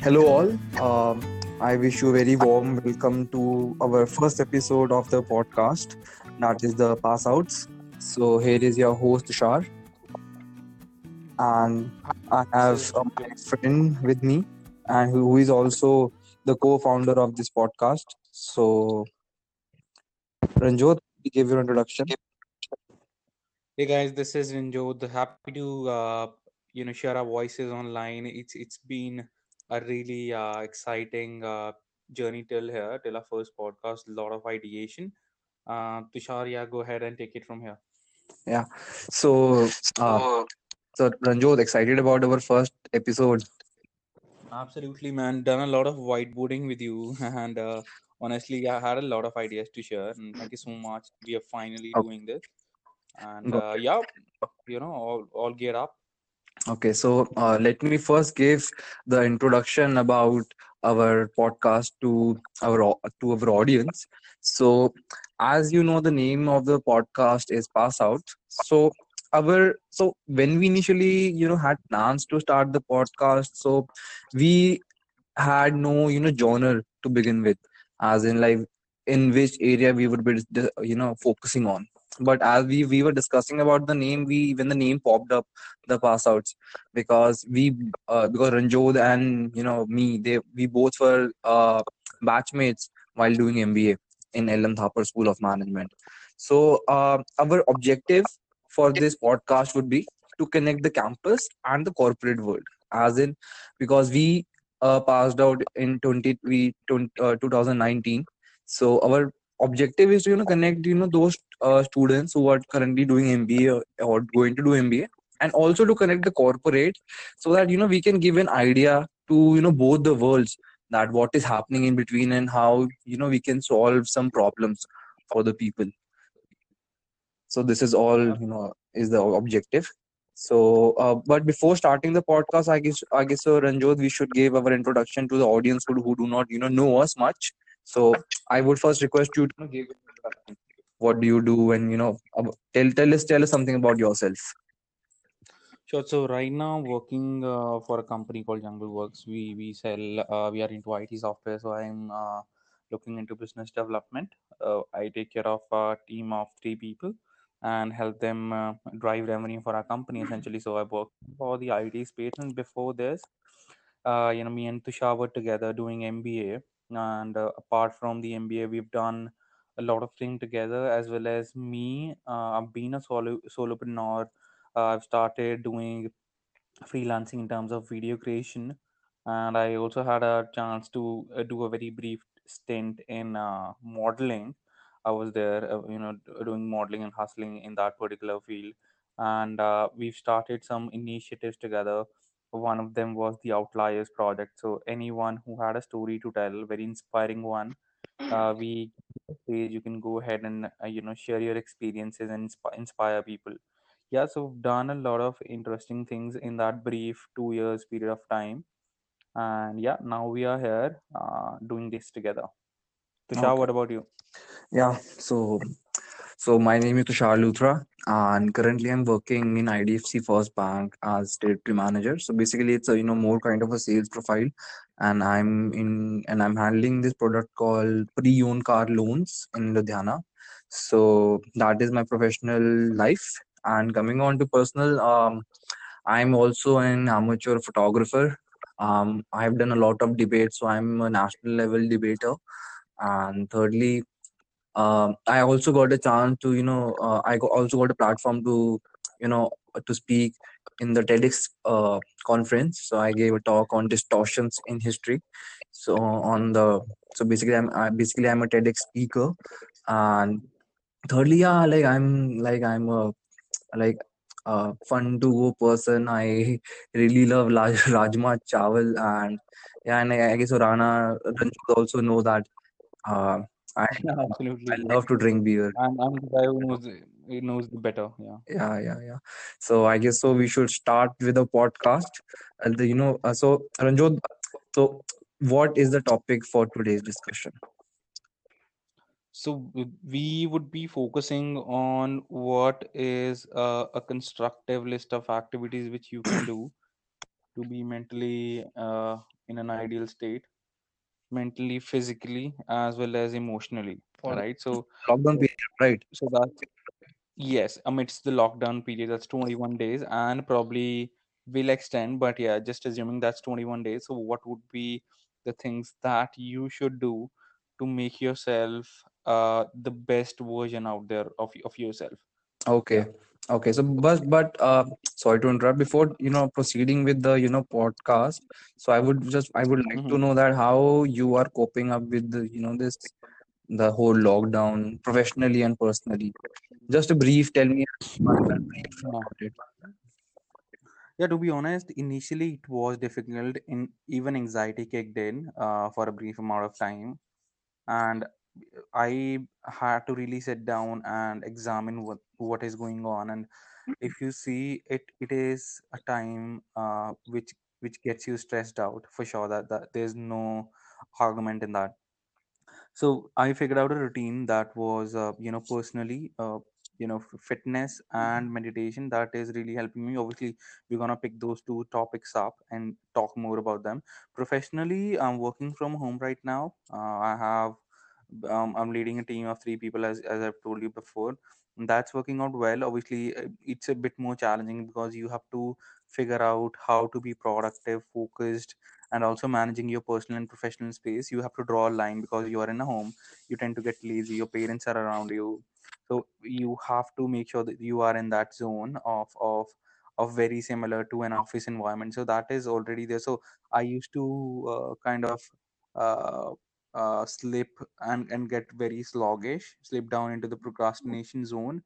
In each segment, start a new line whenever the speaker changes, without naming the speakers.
Hello, all. Um, I wish you a very warm welcome to our first episode of the podcast, that is the Pass Outs. So, here is your host, Tushar, and I have uh, my friend with me, and who is also the co founder of this podcast. So, Ranjot, give your introduction.
Hey guys, this is Ranjot. Happy to uh, you know share our voices online. It's it's been a really uh, exciting uh, journey till here, till our first podcast. A lot of ideation. Uh, Tushar, yeah, go ahead and take it from here.
Yeah. So, uh, so Ranjot, excited about our first episode.
Absolutely, man. Done a lot of whiteboarding with you, and uh, honestly, I had a lot of ideas to share. And thank you so much. We are finally
Okay,
doing this, and uh, yeah, you know, all all geared up.
Okay, so uh, let me first give the introduction about our podcast to our to our audience. So, as you know, the name of the podcast is Pass Out. So, our so when we initially you know had plans to start the podcast, so we had no you know genre to begin with as in like in which area we would be you know focusing on but as we we were discussing about the name we when the name popped up the pass outs because we uh, because Ranjot and you know me they we both were uh, batchmates while doing mba in LM Thapar School of Management. So uh, our objective for this podcast would be to connect the campus and the corporate world, as in because we uh, passed out in 20, we, 20, uh, 2019 so our objective is to you know connect you know those uh, students who are currently doing mba or, or going to do mba and also to connect the corporate so that you know we can give an idea to you know both the worlds that what is happening in between and how you know we can solve some problems for the people. So this is all you know is the objective. So uh, but before starting the podcast i guess i guess so ranjot we should give our introduction to the audience who, who do not you know know us much so i would first request you to give what do you do and you know tell tell us tell us something about yourself
Sure. So right now, working uh, for a company called Jungle Works, we we sell. Uh, we are into IT software. So I'm uh, looking into business development. Uh, I take care of a team of three people and help them uh, drive revenue for our company essentially. So I work for the IT space, and before this, uh, you know, me and Tushar were together doing MBA. And uh, apart from the MBA, we've done a lot of things together, as well as me. Uh, I've been a solo solopreneur uh, I've started doing freelancing in terms of video creation, and I also had a chance to uh, do a very brief stint in uh, modeling. I was there, uh, you know, doing modeling and hustling in that particular field, and uh, we've started some initiatives together. One of them was the Outliers project. So anyone who had a story to tell, very inspiring one, uh, we page you can go ahead and uh, you know share your experiences and insp- inspire people yeah, so we've done a lot of interesting things in that brief two years period of time. And yeah, now we are here uh, doing this together. Tushar,
okay
what about you?
yeah so so my name is tushar luthra and currently i'm working in idfc first bank as territory manager. So basically it's a you know more kind of a sales profile and i'm in and i'm handling this product called pre-owned car loans in ludhiana. So that is my professional life. And coming on to personal um, i'm also an amateur photographer. Um, i've done a lot of debates so i'm a national level debater. And thirdly um, I also got a chance to, you know, uh, I also got a platform to, you know, to speak in the TEDx uh, conference. So I gave a talk on distortions in history. So on the, so basically I'm I, basically I'm a TEDx speaker, and thirdly, yeah, like I'm like I'm a like a fun to go person. I really love Raj, Rajma Chawal, and yeah, and I, I guess Rana also know that. Uh, I I
Absolutely.
love to drink beer.
I'm, I'm the guy who knows, knows the better. Yeah.
Yeah, yeah, yeah. So I guess so. We should start with a podcast. And the, you know, uh, so Ranjot, so what is the topic for today's discussion?
So we would be focusing on what is uh, a constructive list of activities which you can do to be mentally uh, in an ideal state mentally physically as well as emotionally
the
right? So
lockdown period, right?
so that yes amidst the lockdown period that's 21 days and probably will extend but yeah just assuming that's 21 days so what would be the things that you should do to make yourself uh the best version out there of, of yourself? Yeah
Okay. So, but but uh, sorry to interrupt. Before you know proceeding with the you know podcast, so I would just I would like
hmm
to know that how you are coping up with the you know this the whole lockdown professionally and personally. Just a brief. Tell me one one brief
yeah.
about it.
yeah to be honest initially it was difficult in even anxiety kicked in uh, for a brief amount of time and I had to really sit down and examine what what is going on. And if you see it, it is a time uh, which which gets you stressed out for sure. That that there's no argument in that so i figured out a routine that was uh, you know personally uh, you know f- fitness and meditation that is really helping me obviously we're going to pick those two topics up and talk more about them professionally i'm working from home right now uh, i have um, i'm leading a team of three people as, as i've told you before. That's working out well. Obviously uh, it's a bit more challenging because you have to figure out how to be productive focused and also managing your personal and professional space. You have to draw a line because you are in a home. You tend to get lazy. Your parents are around you. So you have to make sure that you are in that zone of of of very similar to an office environment. So that is already there. So i used to uh, kind of uh, uh, slip and and get very sluggish slip down into the procrastination zone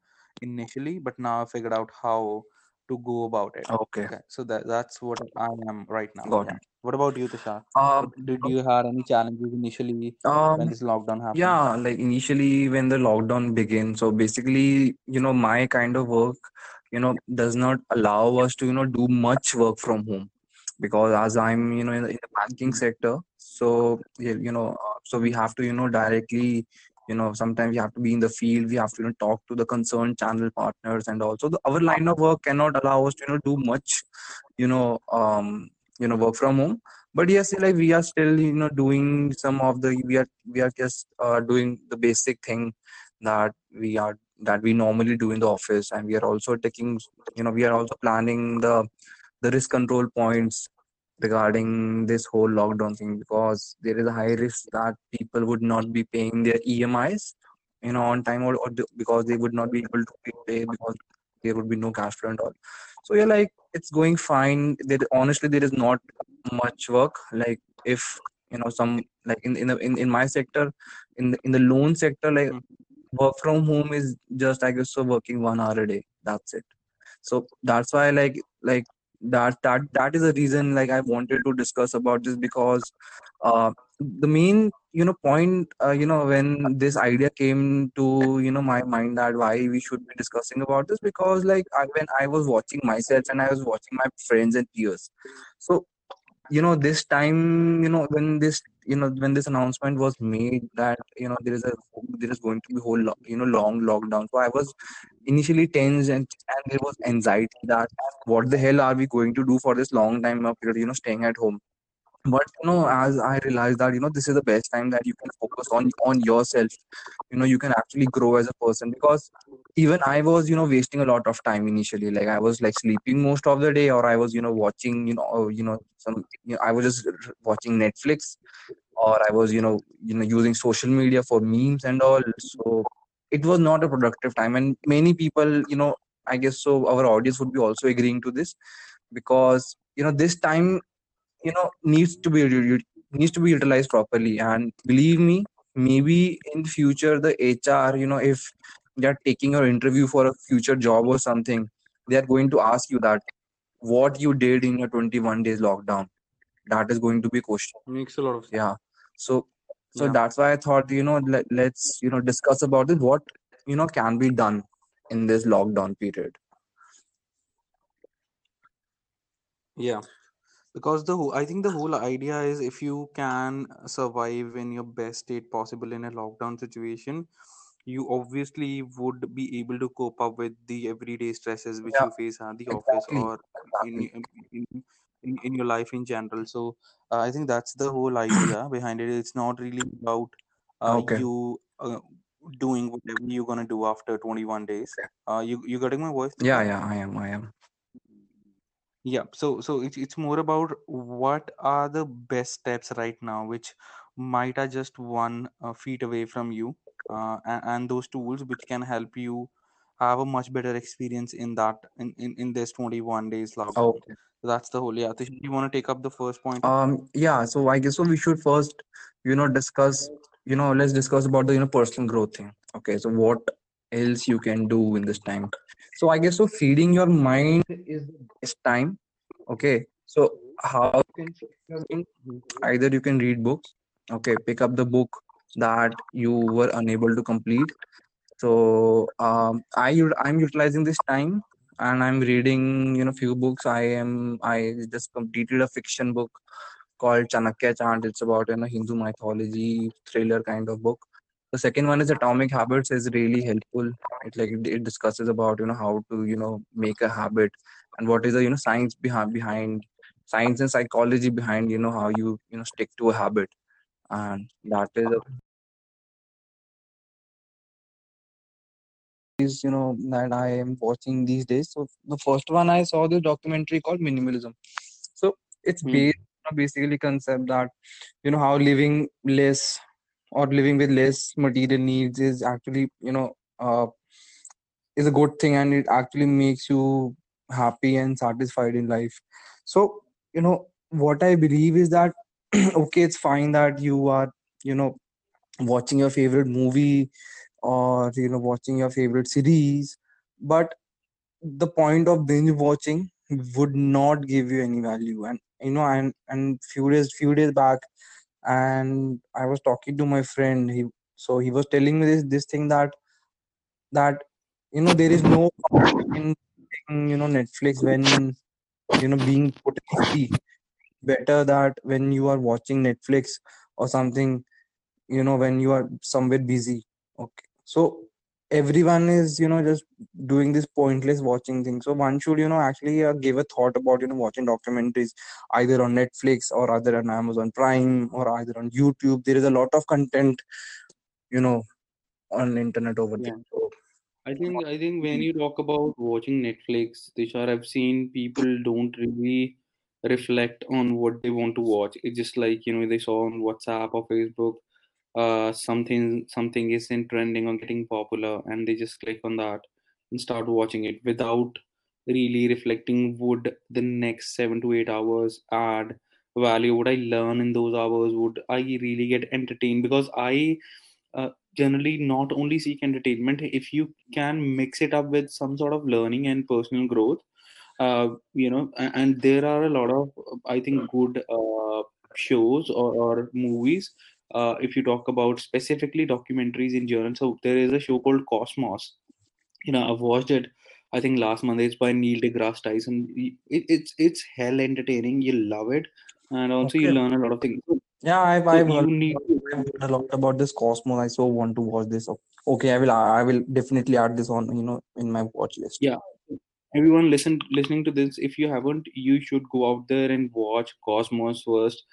initially but now i figured out how to go about it
Okay,
okay so that that's what i am right now
got
yeah
it.
what about you, Tushar?
Um,
did you had any challenges initially when
um,
this lockdown happened?
yeah, like initially when the lockdown began, so basically, you know, my kind of work, you know, does not allow us to, you know, do much work from home because as I'm, you know, in the, in the banking
Mm,
sector, so you know, uh, so we have to, you know, directly, you know, sometimes we have to be in the field, we have to, you know, talk to the concerned channel partners, and also the, our line of work cannot allow us to, you know, do much you know um you know work from home but yes like we are still you know doing some of the we are we are just uh, doing the basic thing that we are that we normally do in the office and we are also taking you know we are also planning the the risk control points regarding this whole lockdown thing because there is a high risk that people would not be paying their emis you know on time or, or because they would not be able to pay because there would be no cash flow and all. So yeah like it's going fine. There honestly there is not much work. Like if you know some like in in the, in, in my sector in the in the loan sector like
mm,
work from home is just i guess so working one hour a day. That's it. So that's why like like that that that is the reason like i wanted to discuss about this because uh the main you know point uh, you know when this idea came to you know my mind that why we should be discussing about this because like I, when i was watching myself and i was watching my friends and peers. So you know this time you know when this you know when this announcement was made that you know there is a there is going to be whole you know long lockdown. So i was initially tense and and there was anxiety that what the hell are we going to do for this long time period you know staying at home but you know as i realized that you know this is the best time that you can focus on on yourself you know you can actually grow as a person because even i was you know wasting a lot of time initially like i was like sleeping most of the day or i was you know watching you know uh, you know some you know, i was just watching netflix or i was you know you know using social media for memes and all so it was not a productive time and many people you know i guess so our audience would be also agreeing to this because you know this time you know needs to be needs to be utilized properly. And believe me maybe in future the hr you know if they are taking your interview for a future job or something they are going to ask you that what you did in your 21 days lockdown? That is going to be question.
Makes a lot of sense.
yeah. So so
Yeah,
that's why i thought you know let, let's you know discuss about it what you know can be done in this lockdown period?
Yeah. Because the whole, I think the whole idea is if you can survive in your best state possible in a lockdown situation, you obviously would be able to cope up with the everyday stresses which
yeah
you face at the office
exactly
or in, in, in in, in your life in general. So uh, I think that's the whole idea behind it. It's not really about uh,
Okay.
you uh, doing whatever you're gonna do after 21 days. Uh, you you getting my voice,
Yeah, yeah, I am. I am.
Yeah, so so it's it's more about what are the best steps right now, which might are just one uh, feet away from you, uh, and, and those tools which can help you have a much better experience in that in in, in this 21 days lockdown.
Okay.
So that's the whole. Yeah, Tish, you want to take up the first point
Um, yeah, so I guess so we should first, you know, discuss, you know, let's discuss about the, you know, personal growth thing. Okay, so what else you can do in this time? So I guess so feeding your mind is the best time. Okay, so how you can? Either you can read books, okay, pick up the book that you were unable to complete. So um, I am utilizing this time and I'm reading, you know, few books. I am I just completed a fiction book called Chanakya Chant. It's about you know Hindu mythology thriller kind of book. The second one is Atomic Habits is really helpful. It like it, discusses about you know how to you know make a habit and what is the you know science behind behind science and psychology behind you know how you you know stick to a habit and that is a is you know that I am watching these days. So the first one I saw this documentary called Minimalism. So it's
Hmm.
based basically concept that you know how living less or living with less material needs is actually you know uh, is a good thing and it actually makes you happy and satisfied in life. So you know what i believe is that okay it's fine that you are you know watching your favorite movie or you know watching your favorite series but the point of binge watching would not give you any value. And you know and and few days few days back and i was talking to my friend. He so he was telling me this this thing that that you know there is no in you know netflix when you know being totally free better that when you are watching netflix or something you know when you are somewhere busy. Okay. So everyone is you know just doing this pointless watching thing so one should you know actually uh, give a thought about you know watching documentaries either on netflix or either on amazon prime or either on youtube there is a lot of content you know on internet over
Yeah.
there so
I think I think when you talk about watching Netflix, Tushar, I've seen people don't really reflect on what they want to watch. It's just like, you know, they saw on WhatsApp or Facebook, uh, something something is in trending or getting popular, and they just click on that and start watching it without really reflecting would the next seven to eight hours add value? Would I learn in those hours? Would I really get entertained? Because I uh, generally not only seek entertainment if you can mix it up with some sort of learning and personal growth uh, you know and there are a lot of i think good uh, shows or, or movies uh, if you talk about specifically documentaries in general so there is a show called cosmos you know i've watched it i think last month. It's by neil degrasse tyson. It, it's it's hell entertaining. You love it and also you learn a lot of things.
Yeah i've
so
i've heard,
need
I've heard a lot about this cosmos. I so want to watch this. Okay i will i will definitely add this on you know in my watch list.
Yeah. Everyone listen listening to this if you haven't you should go out there and watch cosmos first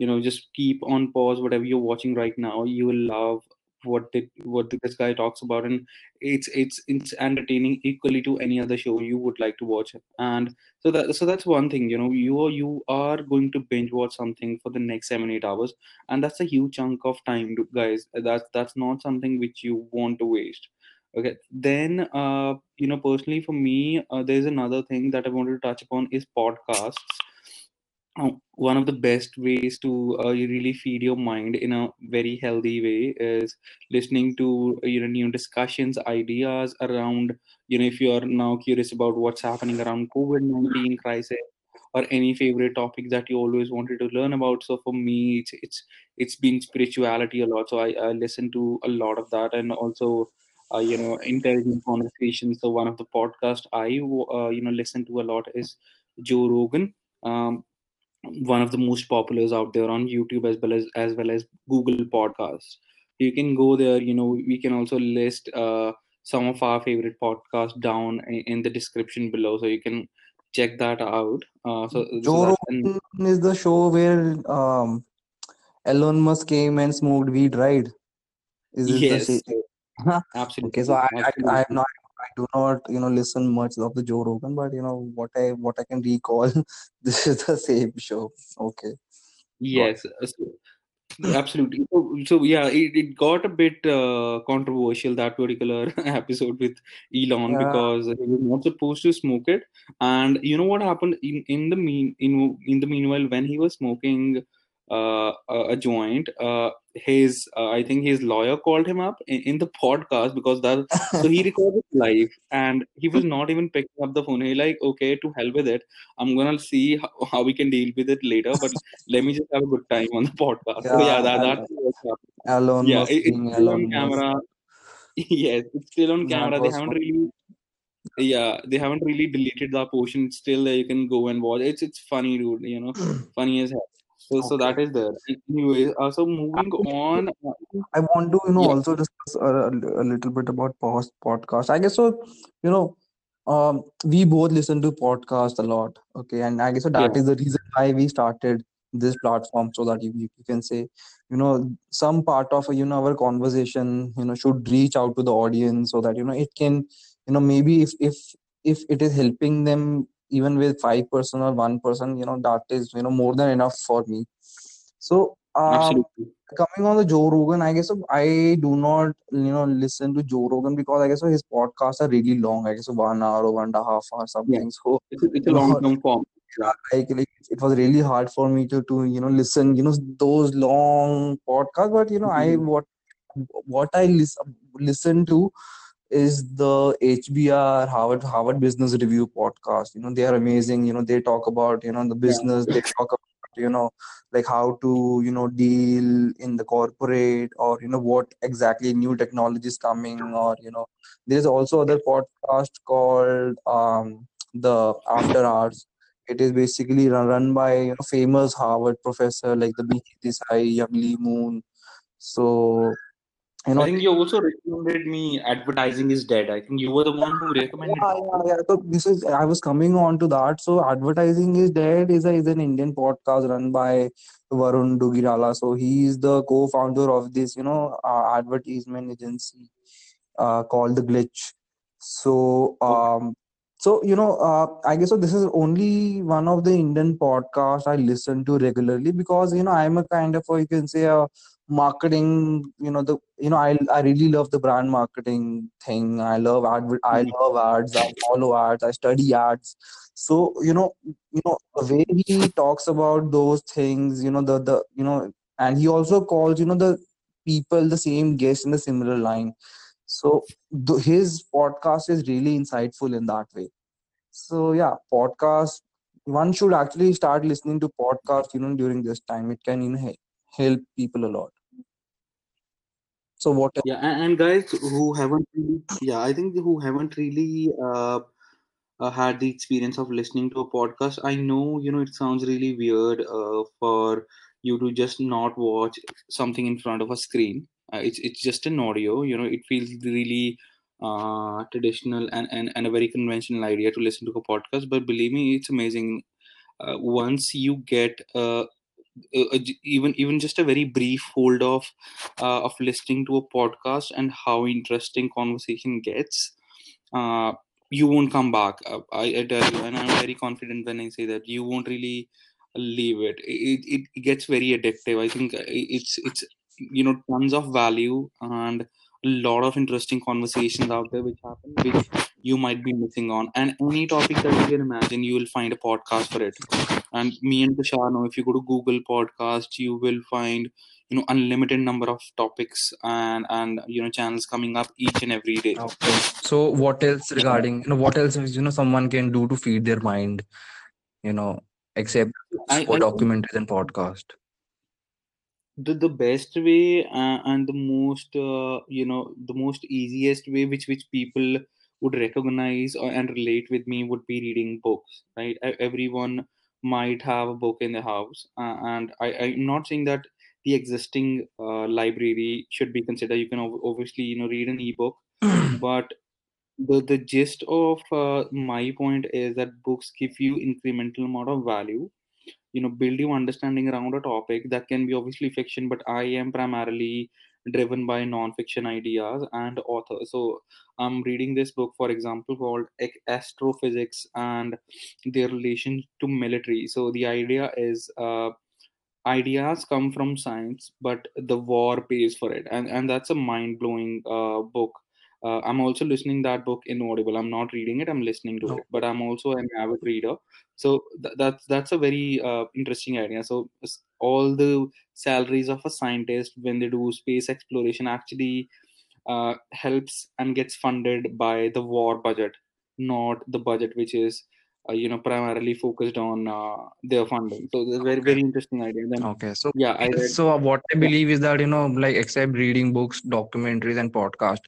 you know just keep on pause whatever you're watching right now you will love what did what this guy talks about and it's it's it's entertaining equally to any other show you would like to watch. And so that so that's one thing you know you are you are going to binge watch something for the next seven eight hours and that's a huge chunk of time guys. That's that's not something which you want to waste. Okay then uh you know personally for me uh, there's another thing that i wanted to touch upon is podcasts one of the best ways to uh, really feed your mind in a very healthy way is listening to uh, you know new discussions ideas around you know if you are now curious about what's happening around covid-19 crisis or any favorite topic that you always wanted to learn about. So for me it's it's it's been spirituality a lot. So i, I listen to a lot of that and also uh, you know intelligent conversations. So one of the podcast i uh, you know listen to a lot is joe rogan. Um, one of the most populars out there on YouTube as well as as well as Google Podcasts. You can go there. You know, we can also list uh, some of our favorite podcasts down in, in the description below, so you can check that out. Uh, so so
Joe
an
Rogan is the show where um, Elon Musk came and smoked weed, right? Is the
yes,
same? okay, so
absolutely,
I, I, I am
absolutely.
not, I do not, you know, listen much of the Joe Rogan, but you know what I, what I can recall, this is the same show. Okay,
Yes, uh, so Absolutely. So, so yeah, it, it got a bit uh, controversial that particular episode with. Elon
Yeah,
because he was not supposed to smoke it. And you know what happened in in the mean in in the meanwhile when he was smoking uh, a, joint, uh, his uh, I think his lawyer called him up in, in the podcast because that so he recorded live and he was not even picking up the phone. He like okay to hell with it. I'm gonna see how, how we can deal with it later, but let me just have a good time on the podcast. So
yeah,
yeah, that
Al-
that's what Yeah, it, it's still on camera. yes, it's still on camera. They haven't
fun.
really yeah, they haven't really deleted that portion. It's still there. You can go and watch. It's it's funny, dude. You know, funny as hell. So so that is there. Anyway, uh, so moving on. Uh,
I want to, you know,
yeah,
also discuss a, a little bit about post podcast. I guess so, you know, um, we both listen to podcast a lot. Okay, and I guess so
yeah,
that is the reason why we started this platform so that you, you can say, you know, some part of you know our conversation, you know, should reach out to the audience so that you know it can, you know, maybe if if if it is helping them even with five person or one person, you know, that is you know more than enough for me. So um
absolutely.
coming on the Joe Rogan, I guess so I do not, you know, listen to Joe Rogan because I guess so his podcasts are really long. I guess so one hour or one and a half hour
Yeah,
something. So,
it's a, it's a long term form. Yeah,
like, like it was really hard for me to to you know listen, you know, those long podcasts. But you know, I
Mhm.
what what I listen listen to is the HBR Harvard Harvard Business Review podcast. You know, they are amazing. You know, they talk about you know the
yeah,
business. They talk about you know like how to you know deal in the corporate or you know what exactly new technology is coming or you know there's also other podcast called um the After Hours. It is basically run, run by you know famous Harvard professor like the B.K. Desai, Youngme Moon. So you
I think you also recommended me advertising is dead. I think you were the one who recommended
Yeah, yeah, yeah. So this is I was coming on to that. So advertising is dead is a, is an Indian podcast run by Varun Duggirala. So he is the co-founder of this, you know, uh, advertisement agency uh, called the Glitch. So um, so you know, uh, I guess so. This is only one of the Indian podcasts I listen to regularly because you know I'm a kind of you can say a marketing. You know the you know I I really love the brand marketing thing. I love adver- I
Mhm.
love ads. I follow ads. I study ads. So you know you know the way he talks about those things. You know the the you know and he also calls you know the people the same guest in the similar line so th- his podcast is really insightful in that way. So yeah, podcast. One should actually start listening to podcasts, You know, during this time, it can you know he- help people a lot. So what?
Yeah, and, and guys who haven't really, yeah, I think who haven't really uh, uh, had the experience of listening to a podcast, I know, you know, it sounds really weird uh, for you to just not watch something in front of a screen. Uh, it's it's just an audio, you know, it feels really uh, traditional and, and, and a very conventional idea to listen to a podcast. But believe me, it's amazing. Uh, once you get uh, uh, even even just a very brief hold of uh, of listening to a podcast and how interesting conversation gets uh, you won't come back uh, I, I tell you and i'm very confident when i say that you won't really leave it it, it, it gets very addictive i think uh, it's it's you know tons of value and a lot of interesting conversations out there which happen which you might be missing on and any topic that you can imagine you will find a podcast for it and me and Tushar know if you go to Google Podcast, you will find you know unlimited number of topics and and you know channels coming up each and every day.
Okay. So what else regarding you know what else is you know someone can do to feed their mind? You know, except for
I
documentaries and podcast.
The, the best way uh, and the most uh, you know the most easiest way which which people would recognize or, and relate with me would be reading books right? Everyone might have a book in the house uh, and I, i'm not saying that the existing uh, library should be considered. You can ob- obviously you know read an ebook but the the gist of uh, my point is that books give you incremental amount of value you know build your understanding around a topic that can be obviously fiction but i am primarily driven by non-fiction ideas and authors. So i'm reading this book for example called astrophysics and their relation to military. So the idea is uh, ideas come from science but the war pays for it. And and that's a mind-blowing uh, book uh, i'm also listening that book in audible i'm not reading it i'm listening to it but i'm also an avid reader. So th- that's that's a very uh, interesting idea. So all the salaries of a scientist when they do space exploration actually uh, helps and gets funded by the war budget not the budget which is you know primarily focused on uh, their funding so it's a very very interesting idea then
Okay, so
yeah i read
so what I
yeah
believe is that you know, like except reading books, documentaries, and podcast,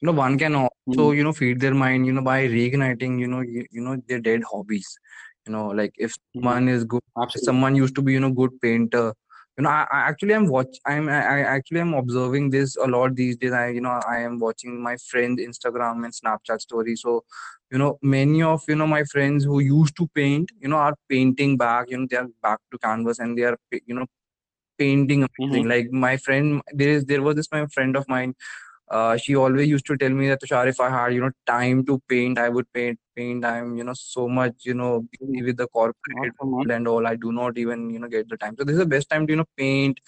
you know, one can also
Mhm.
you know feed their mind, you know, by reigniting, you know, you, you know, their dead hobbies. You know, like if
Mhm.
someone is good,
absolutely
someone used to be you know good painter. You know, I, I actually am watch. I'm I, I actually am observing this a lot these days. I you know I am watching my friend Instagram and Snapchat stories. So you know many of you know my friends who used to paint you know are painting back you know they are back to canvas and they are you know painting
hmm.
Like my friend, there is there was this my friend of mine. Uh, she always used to tell me that Tushar, if I had you know time to paint, I would paint. Paint. I'm you know so much you know busy with the corporate and all. I do not even you know get the time. So this is the best time to you know paint.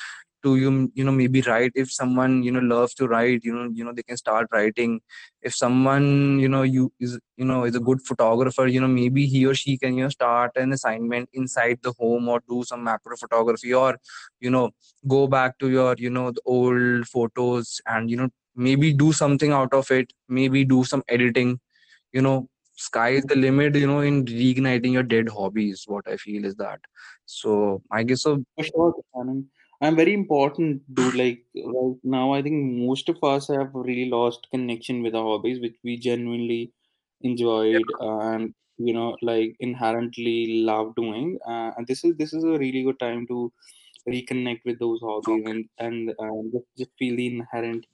To you you know maybe write if someone you know loves to write you know you know they can start writing if someone you know you is you know is a good photographer you know maybe he or she can you know start an assignment inside the home or do some macro photography or you know go back to your you know the old photos and you know maybe do something out of it maybe do some editing you know sky is the limit you know in reigniting your dead hobbies what i feel is that so i guess so
For sure. I'm very important, dude. Like right now, I think most of us have really lost connection with our hobbies, which we genuinely enjoyed uh, and you know, like inherently love doing. Uh, and this is this is a really good time to reconnect with those hobbies and and um, just, just feel the inherent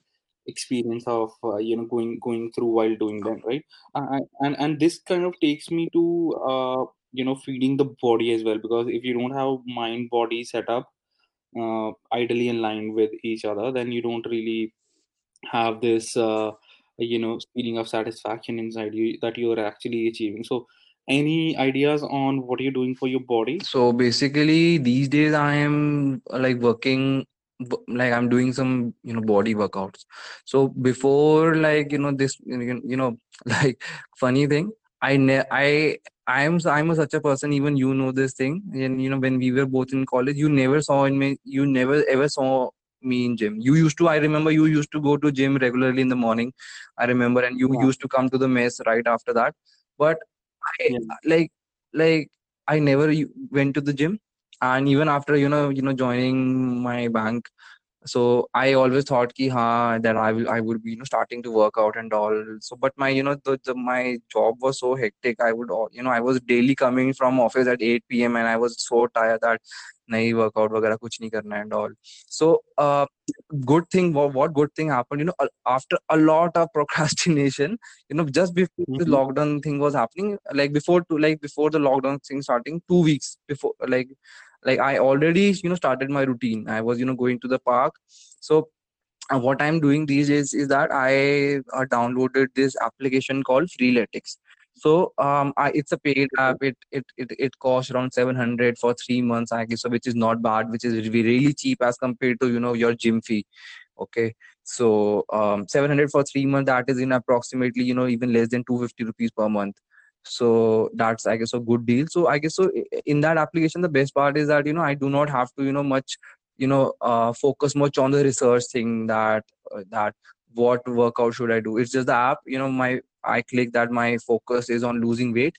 experience of uh, you know going going through while doing them, right? Uh, and and this kind of takes me to uh, you know feeding the body as well because if you don't have mind body set up uh, ideally in line with each other then you don't really have this uh, you know feeling of satisfaction inside you that you're actually achieving so any ideas on what you're doing for your body
So basically, these days I am uh, like working, like I'm doing some you know body workouts. So before like you know this you you know, like funny thing, I ne I I'm I'm such a person. Even you know this thing, and you know when we were both in college, you never saw in me, you never ever saw me in gym. You used to. I remember you used to go to gym regularly in the morning. I remember, and you
yeah
used to come to the mess right after that. But I
yeah
like like I never went to the gym, and even after you know you know joining my bank, so i always thought ki, ha, that i will i would be you know starting to work out and all. So but my you know the, the, my job was so hectic. I would you know i was daily coming from office at 8 p.m and i was so tired that nahi workout wagera kuch nahi karna and all. So uh, good thing what, what good thing happened you know after a lot of procrastination you know just before mm-hmm.
the
lockdown thing was happening like before to like before the lockdown thing starting two weeks before like like i already you know started my routine. I was you know going to the park. So uh, what i'm doing these days is that i uh, downloaded this application called freeletics. So um I, it's a paid app. It, it it it costs around 700 for three months i guess so which is not bad which is really cheap as compared to you know your gym fee. Okay? So um 700 for three months that is in approximately you know even less than 250 rupees per month so that's i guess a good deal. So i guess so in that application the best part is that you know i do not have to you know much you know uh, focus much on the research thing that uh, that what workout should i do. It's just the app you know my i click that my focus is on losing weight.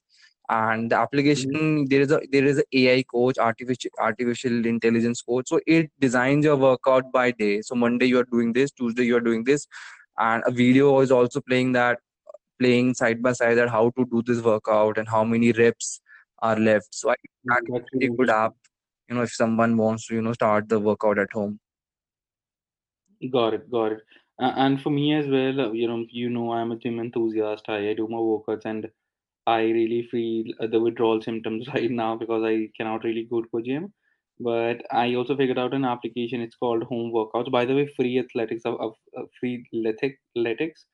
And the application there is a there is a ai coach artificial artificial intelligence coach. So it designs your workout by day. So monday you are doing this tuesday you are doing this. And a video is also playing that playing side by side that how to do this workout and how many reps are left. So i is
that's
a
really
good app you know if someone wants to you know start the workout at home.
Got it got it. A- and for me as well uh, you know you know i'm a gym enthusiast. I, I do my workouts and i really feel uh, the withdrawal symptoms right now because i cannot really go to a gym. But i also figured out an application. It's called home workouts. By the way free athletics of, of uh, free Lethi- athletics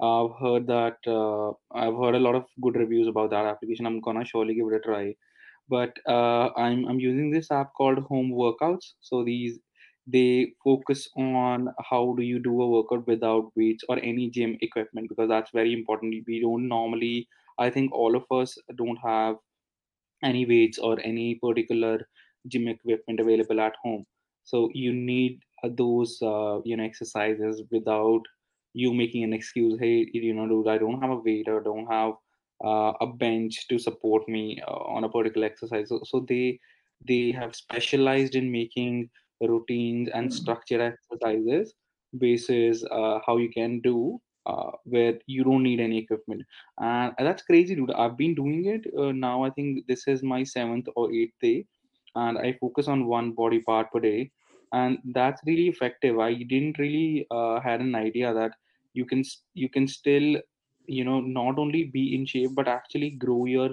i've heard that uh, i've heard a lot of good reviews about that application i'm gonna surely give it a try but uh, I'm I'm using this app called Home Workouts. So these they focus on how do you do a workout without weights or any gym equipment because that's very important. We don't normally. I think all of us don't have any weights or any particular gym equipment available at home so you need uh, those uh, you know exercises without you making an excuse hey you know dude i don't have a weight or don't have uh, a bench to support me uh, on a particular exercise. So, so they they have specialized in making routines and structured exercises basis uh, how you can do uh, where you don't need any equipment. And that's crazy dude. I've been doing it uh, now i think this is my seventh or eighth day and i focus on one body part per day and that's really effective. I didn't really uh, had an idea that you can you can still you know not only be in shape but actually grow your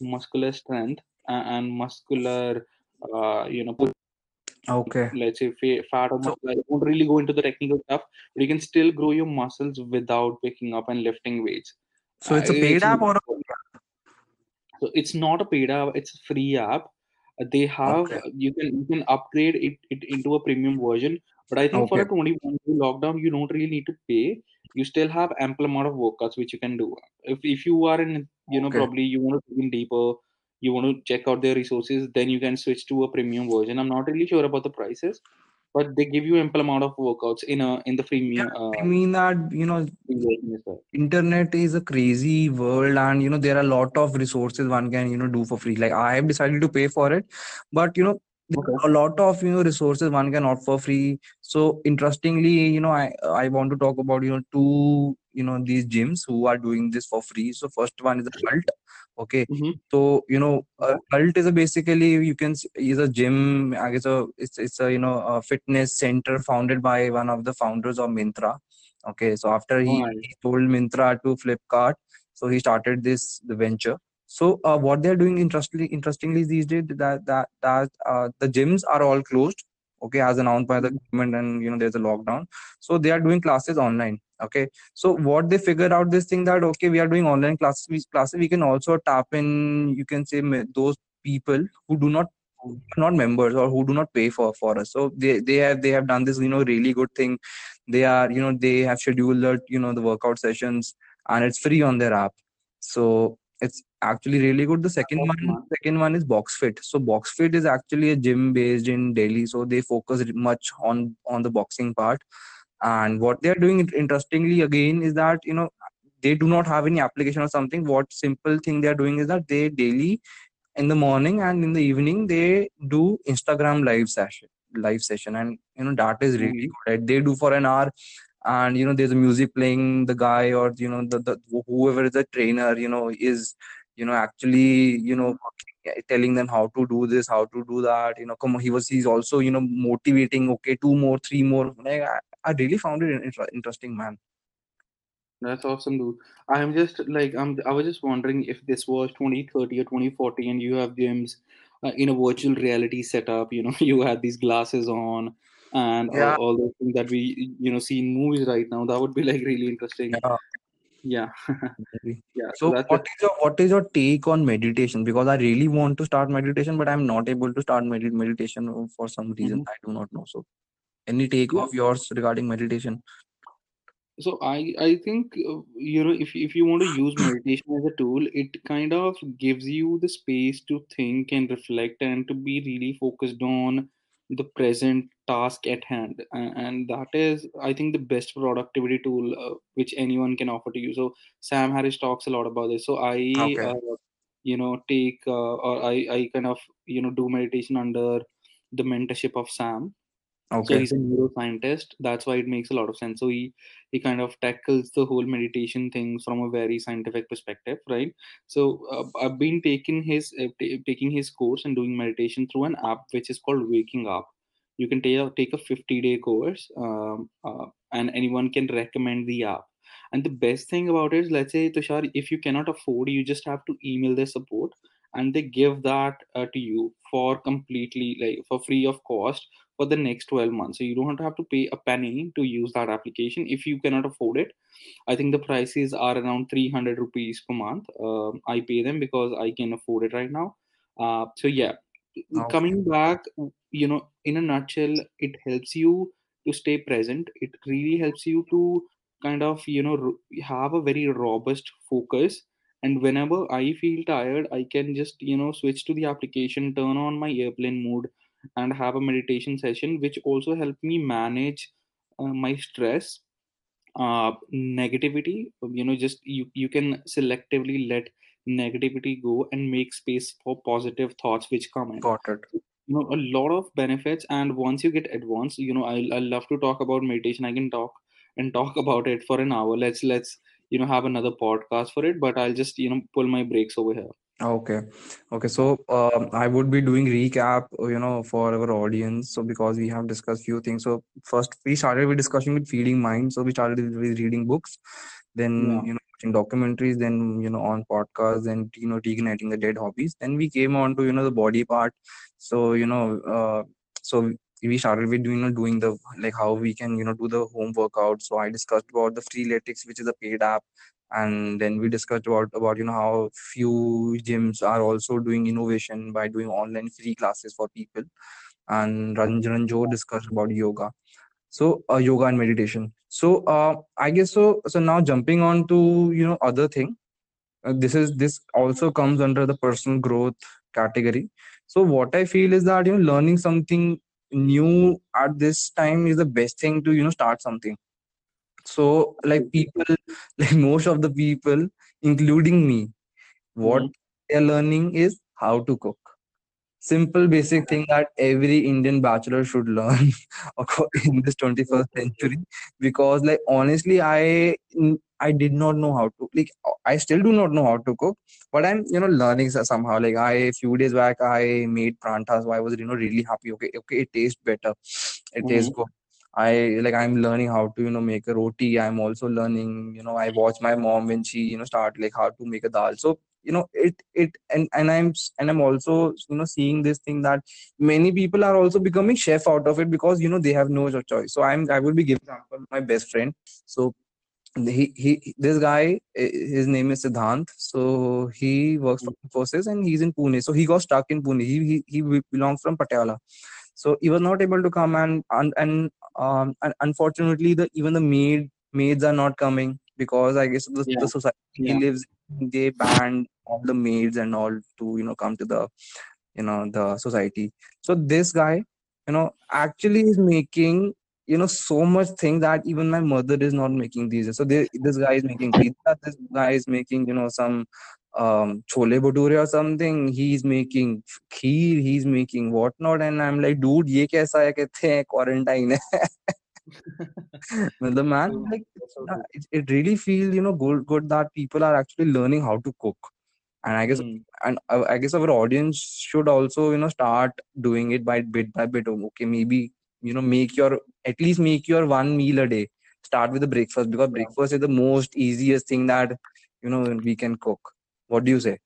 muscular strength and, and muscular uh, you know
Okay.
let's say fat or
So
muscle. I won't really go into the technical stuff, but you can still grow your muscles without picking up and lifting weights.
so
Uh,
it's a paid
it's
app or a
so it's not a paid app; it's a free app. Uh, They have
okay.
you can you can upgrade it, it into a premium version, but I think for a 21 day lockdown, you don't really need to pay. You still have ample amount of workouts which you can do. If if you are in you know
Okay.
probably you want to dig in deeper, you want to check out their resources, then you can switch to a premium version. I'm not really sure about the prices, but they give you ample amount of workouts in a in the
Yeah,
uh
I mean that you know
free version as well.
internet is a crazy world and you know there are a lot of resources one can you know do for free like i have decided to pay for it but you know
Okay.
a lot of you know resources one can opt for free so interestingly you know i i want to talk about you know two you know these gyms who are doing this for free so first one is a cult okay
Mm-hmm.
so you know a cult is a basically you can is a gym i guess a it's, it's a you know a fitness center founded by one of the founders of Myntra Okay, so after
Oh,
he,
nice.
he sold Myntra to Flipkart, so he started this the venture. So uh, what they're doing interestingly, interestingly these days that that that uh, the gyms are all closed. Okay, as announced by the
Mhm.
government, and you know there's a lockdown. So they are doing classes online. Okay, so what they figured out this thing that okay we are doing online classes. We, classes we can also tap in. You can say those people who do not not members or who do not pay for for us so they they have they have done this you know really good thing they are you know they have scheduled you know the workout sessions and it's free on their app so it's actually really good. The second one second one is boxfit. So boxfit is actually a gym based in delhi. So they focus much on on the boxing part. And what they are doing interestingly again is that you know they do not have any application or something. What simple thing they are doing is that they daily in the morning and in the evening they do instagram live session live session. And you know that is really
Mhm.
good. They do for an hour and you know there's a music playing the guy or you know the, the whoever is the trainer you know is you know actually you know telling them how to do this how to do that you know come on he was he's also you know motivating okay two more three more like, I, I really found it inter- interesting man
That's awesome, dude. I'm just like I'm. I was just wondering if this was 2030 or 2040, and you have gyms uh, in a virtual reality setup. You know, you had these glasses on, and all,
yeah
all those things that we you know see in movies right now. That would be like really interesting.
yeah
Yeah, yeah. So
So what
it.
is your what is your take on meditation? Because I really want to start meditation, but I'm not able to start med- meditation for some reason
Mhm.
I do not know. So any take
Yeah.
of yours regarding meditation?
So I I think uh, you know if if you want to use meditation as a tool, it kind of gives you the space to think and reflect and to be really focused on the present task at hand, and, and that is I think the best productivity tool uh, which anyone can offer to you. So Sam Harris talks a lot about this. So I
Okay.
uh, you know take uh, or I I kind of you know do meditation under the mentorship of Sam
okay so
he's a neuroscientist that's why it makes a lot of sense so he he kind of tackles the whole meditation things from a very scientific perspective right so uh, i've been taking his uh, t- taking his course and doing meditation through an app which is called waking up you can take a, take a 50 day course um, uh, and anyone can recommend the app. And the best thing about it is let's say tushar if you cannot afford you just have to email their support and they give that uh, to you for completely like for free of cost for the next 12 months. So you don't have to pay a penny to use that application if you cannot afford it. I think the prices are around 300 rupees per month. Um, i pay them because i can afford it right now. Uh, so yeah
Okay.
coming back you know in a nutshell it helps you to stay present. It really helps you to kind of you know have a very robust focus. And whenever i feel tired i can just you know switch to the application turn on my airplane mode and have a meditation session which also help me manage uh, my stress uh, negativity. You know just you you can selectively let negativity go and make space for positive thoughts which come in
Got it.
you know a lot of benefits and once you get advanced you know i i love to talk about meditation i can talk and talk about it for an hour let's let's you know have another podcast for it but i'll just you know pull my brakes over here
Okay. Okay. So um, I would be doing recap, you know, for our audience. So because we have discussed few things. So first we started with discussion with feeding mind. So we started with with reading books, then
yeah
you know watching documentaries, then you know on podcasts, and you know reigniting the dead hobbies. Then we came on to you know the body part. So you know, uh, so we started with you know doing the like how we can you know do the home workout. So I discussed about the Freeletics, which is a paid app and then we discussed about about you know how few gyms are also doing innovation by doing online free classes for people and ranjan joe discussed about yoga so uh, yoga and meditation. So uh, i guess so so now jumping on to you know other thing uh, this is this also comes under the personal growth category. So what i feel is that you know learning something new at this time is the best thing to you know start something. So like people like most of the people including me what
mm-hmm.
they're learning is how to cook simple basic thing that every indian bachelor should learn in this 21st century. Because like honestly i i did not know how to like i still do not know how to cook but i'm you know learning somehow. Like i a few days back i made paranthas. So i was you know really happy. Okay okay it tastes better. It tastes
Mm-hmm.
good. I like I'm learning how to you know make a roti. I'm also learning you know I watch my mom when she you know start like how to make a dal. So you know it it and and I'm and I'm also you know seeing this thing that many people are also becoming chef out of it because you know they have no other choice. So I'm I will be giving example my best friend. So he he this guy eh, his name is Siddhant. So he works for Infosys and he's in Pune. So he got stuck in Pune. He he, he belongs from Patiala so he was not able to come and and, and um and unfortunately the even the maid maids are not coming because I guess the,
yeah.
the society
yeah.
lives they banned all the maids and all to you know come to the you know the society. So this guy you know actually is making you know so much thing that even my mother is not making these. So they, this guy is making pizza. This guy is making you know some um chole bhature or something he's making kheer he's making whatnot and i'm like dude ye kaisa hai kehte hain quarantine the man like
That's
it's,
so true.
it, it really feels you know good good that people are actually learning how to cook and i guess
Mm.
and uh, i guess our audience should also you know start doing it by bit by bit Oh, okay maybe you know make your at least make your one meal a day start with the breakfast because
Yeah.
breakfast is the most easiest thing that you know we can cook what do you say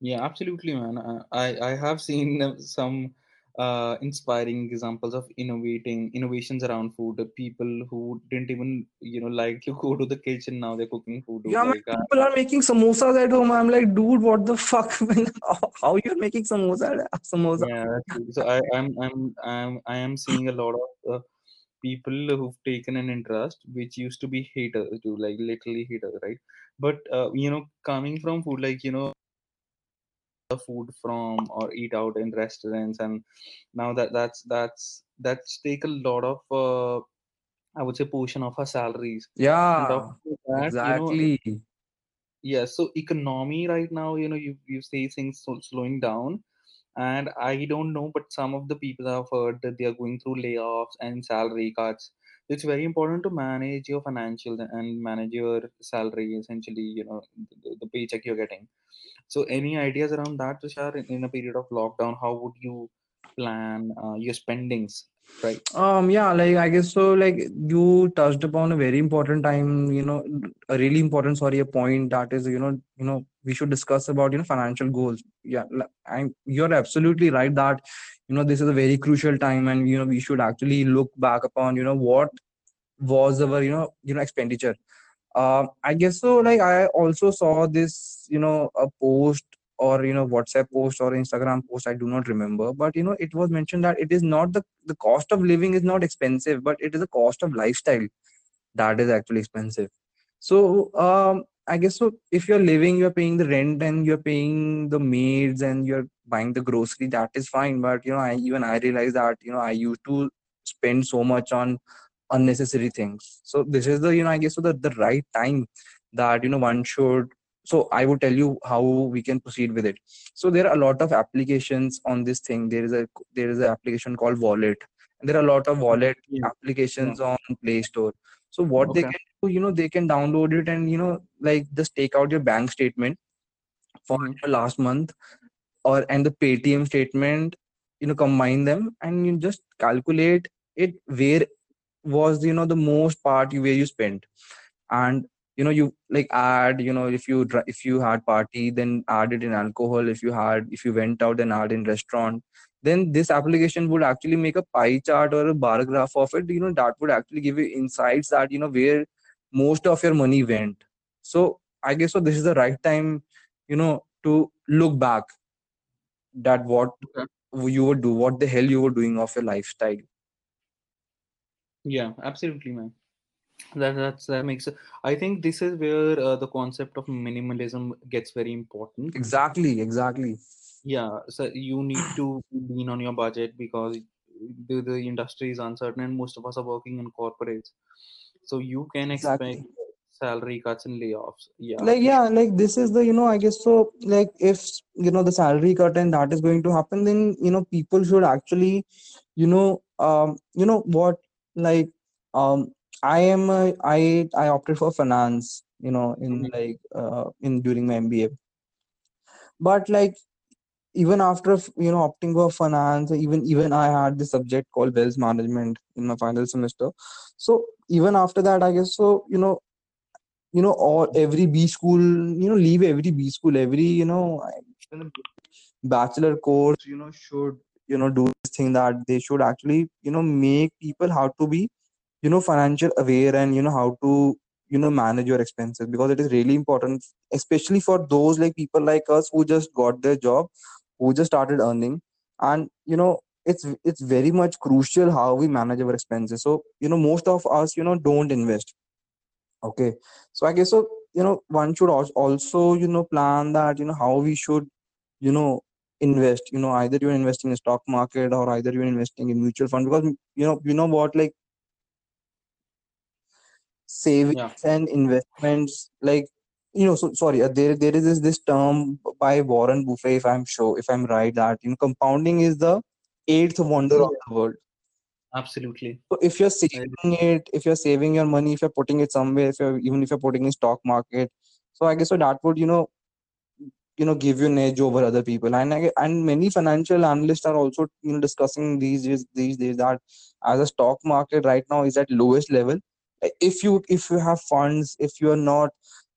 Yeah, absolutely, man. Uh, I I have seen uh, some uh, inspiring examples of innovating innovations around food. The people who didn't even you know like to go to the kitchen now they're cooking food.
Yeah man
uh,
people are making samosas at home i'm like dude what the fuck how, you're making samosa samosa
yeah. So I I'm I'm I'm I am seeing a lot of uh, people who've taken an interest which used to be haters, do like literally haters, right? But uh, you know, coming from food, like you know the food from or eat out in restaurants and now that that's that's that's take a lot of uh, i would say portion of our salaries.
Yeah
that you know
exactly.
Yeah so economy right now you know you you see things slowing down and i don't know but some of the people i've heard that they are going through layoffs and salary cuts it's very important to manage your financial and manage your salary essentially you know the, the paycheck you're getting so any ideas around that, Tushar, in, in a period of lockdown? How would you plan uh, your spendings right
Um, yeah, like I guess so. Like you touched upon a very important time, you know, a really important, sorry, a point that is, you know, you know, we should discuss about, you know, financial goals. Yeah, I'm, you're absolutely right that, you know, this is a very crucial time, and you know, we should actually look back upon, you know, what was our, you know, you know, expenditure um, I guess so. Like I also saw this, you know, a post or you know WhatsApp post or Instagram post. I do not remember, but you know, it was mentioned that it is not the the cost of living is not expensive, but it is the cost of lifestyle that is actually expensive. So um, I guess so. If you're living, you're paying the rent and you're paying the maids and you're buying the grocery. That is fine. But you know, I even I realize that you know I used to spend so much on unnecessary things. So this is the you know I guess so the the right time that you know one should. So I would tell you how we can proceed with it. So there are a lot of applications on this thing. There is a there is an application called Wallet, and there are a lot of wallet
yeah yeah
applications on Play Store. So what they can do, you know, they can download it and you know like just take out your bank statement for
hmm
your last month or and the Paytm statement, you know, combine them and you just calculate it where was you know the most part where you spent and you know you like add you know if you if you had party then add it in alcohol. If you had if you went out then add in restaurant then this application would actually make a pie chart or a bar graph of it you know that would actually give you insights that you know where most of your money went. So i guess so this is the right time you know to look back that what
okay.
you would do what the hell you were doing of your lifestyle.
Yeah absolutely man that that's that makes i think this is where uh, the concept of minimalism gets very important.
Exactly exactly.
Yeah so you need to lean on your budget because the, the industry is uncertain and most of us are working in corporates. So you can expect
exactly
salary cuts and layoffs. Yeah.
Like yeah like this is the you know i guess so like if you know the salary cut and that is going to happen then you know people should actually you know um you know what like um i am a, i i opted for finance you know in
Mhm.
like uh in during my mba but like even after you know opting for finance even even i had this subject called wealth management in my final semester so even after that i guess so you know you know all every b school you know leave every b school every you know bachelor course you know should you know do this thing that they should actually you know make people how to be you know financial aware and you know how to you know manage your expenses because it is really important especially for those like people like us who just got their job who just started earning and you know it's it's very much crucial how we manage our expenses so you know most of us you know don't invest Okay. So I guess so, you know, one should also, you know, plan that, you know, how we should, you know, invest. You know, either you're investing in stock market or either you're investing in mutual fund because you know, you know what, like
yeah.
and investments, like you know, so sorry, uh, there there is this, this term by Warren Buffett, if I'm sure, if I'm right, that you know, compounding is the eighth wonder of the world.
absolutely.
So if you're saving it, if you're saving your money, if you're putting it somewhere, if you're even if you're putting in stock market, so I guess so that would you know you know give you an edge over other people. And I, and many financial analysts are also you know discussing these days these days that as a stock market right now is at lowest level if you if you have funds if you are not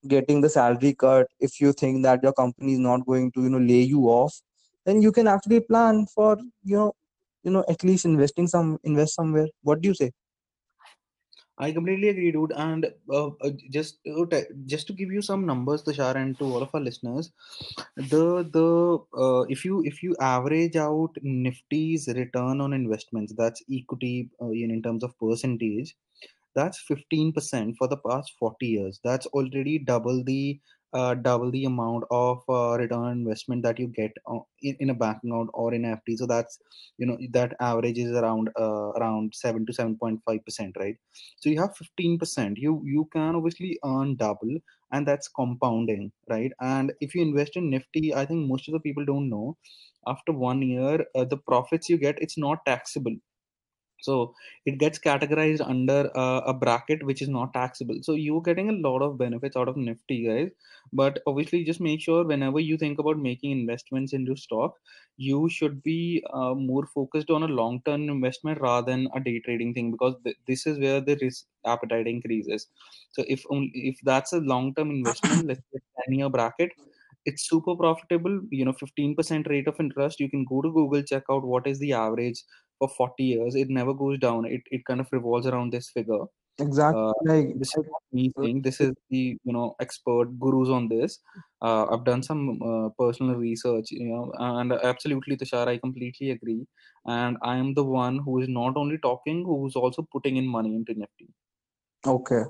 getting the salary cut if you think that your company is not going to you know lay you off then you can actually plan for you know you know at least investing some invest somewhere what do you say
I completely agree, dude. And uh, uh, just to te- just to give you some numbers, Tushar, and to all of our listeners, the the uh, if you if you average out Nifty's return on investments, that's equity uh, in in terms of percentage, that's 15% for the past 40 years that's already double the uh, double the amount of uh, return on investment that you get uh, in, in a bank account or in FD. So that's you know that average is around uh, around seven to seven point five percent, right? So you have fifteen percent. You you can obviously earn double, and that's compounding, right? And if you invest in Nifty, I think most of the people don't know. After one year, uh, the profits you get it's not taxable so it gets categorized under uh, a bracket which is not taxable. So you're getting a lot of benefits out of nifty guys. But obviously just make sure whenever you think about making investments into stock you should be uh, more focused on a long term investment rather than a day trading thing because th- this is where the risk appetite increases. So if only if that's a long term investment let's say 10 year bracket it's super profitable. You know 15% rate of interest. You can go to google check out what is the average for 40 years it never goes down. It, it kind of revolves around this figure.
Exactly
uh,
like
this is not me saying this is the you know expert gurus on this. Uh, i've done some uh, personal research you know and absolutely tushar i completely agree. And i am the one who is not only talking who's also putting in money into nifty
okay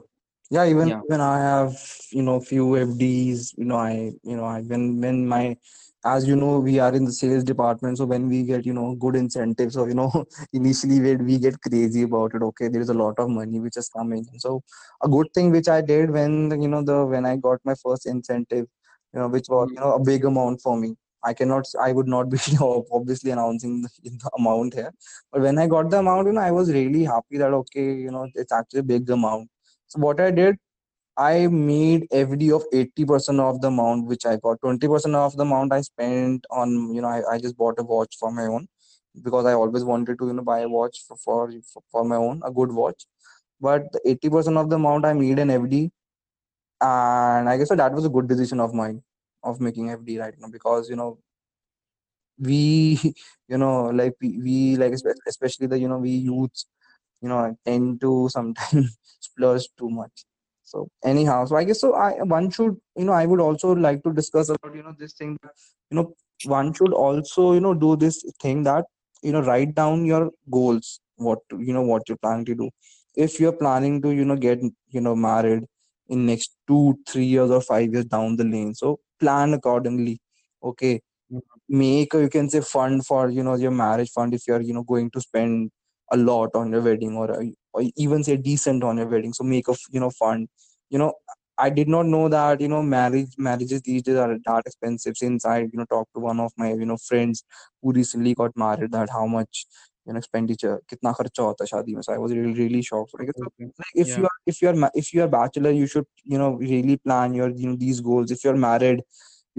yeah even
yeah
when i have you know few fds you know i you know i when when my as you know we are in the sales department so when we get you know good incentives so you know initially when we get crazy about it okay there is a lot of money which is coming so a good thing which i did when you know the when i got my first incentive you know which was
Mhm.
you know a big amount for me i cannot i would not be you know, obviously announcing the, the amount here but when i got the amount you know i was really happy that okay you know it's actually a big amount so what I did, I made FD of 80% of the amount which I got. 20% of the amount I spent on, you know, I, I just bought a watch for my own because I always wanted to, you know, buy a watch for, for, for my own, a good watch. But the 80% of the amount I made an FD. And I guess that was a good decision of mine of making FD right now because, you know, we, you know, like we, we like, especially the, you know, we youths you know I tend to sometimes splurge too much so anyhow so i guess so i one should you know i would also like to discuss about you know this thing that you know one should also you know do this thing that you know write down your goals what you know what you're planning to do if you're planning to you know get you know married in next two three years or five years down the lane so plan accordingly okay make you can say fund for you know your marriage fund if you're you know going to spend a lot on your wedding or, uh, or even say decent on your wedding. So make a you know fund. You know i did not know that you know marriage marriages these days are that expensive since i you know talked to one of my you know friends who recently got married that how much you know expenditure kitna kharcha hota shaadi mein. So i was really really shocked. So I so,
okay.
like if
yeah.
you are if you are if you are bachelor you should you know really plan your you know these goals. If you're married